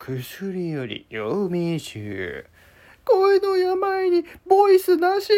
薬より陽明酒。声の病にボイスなし。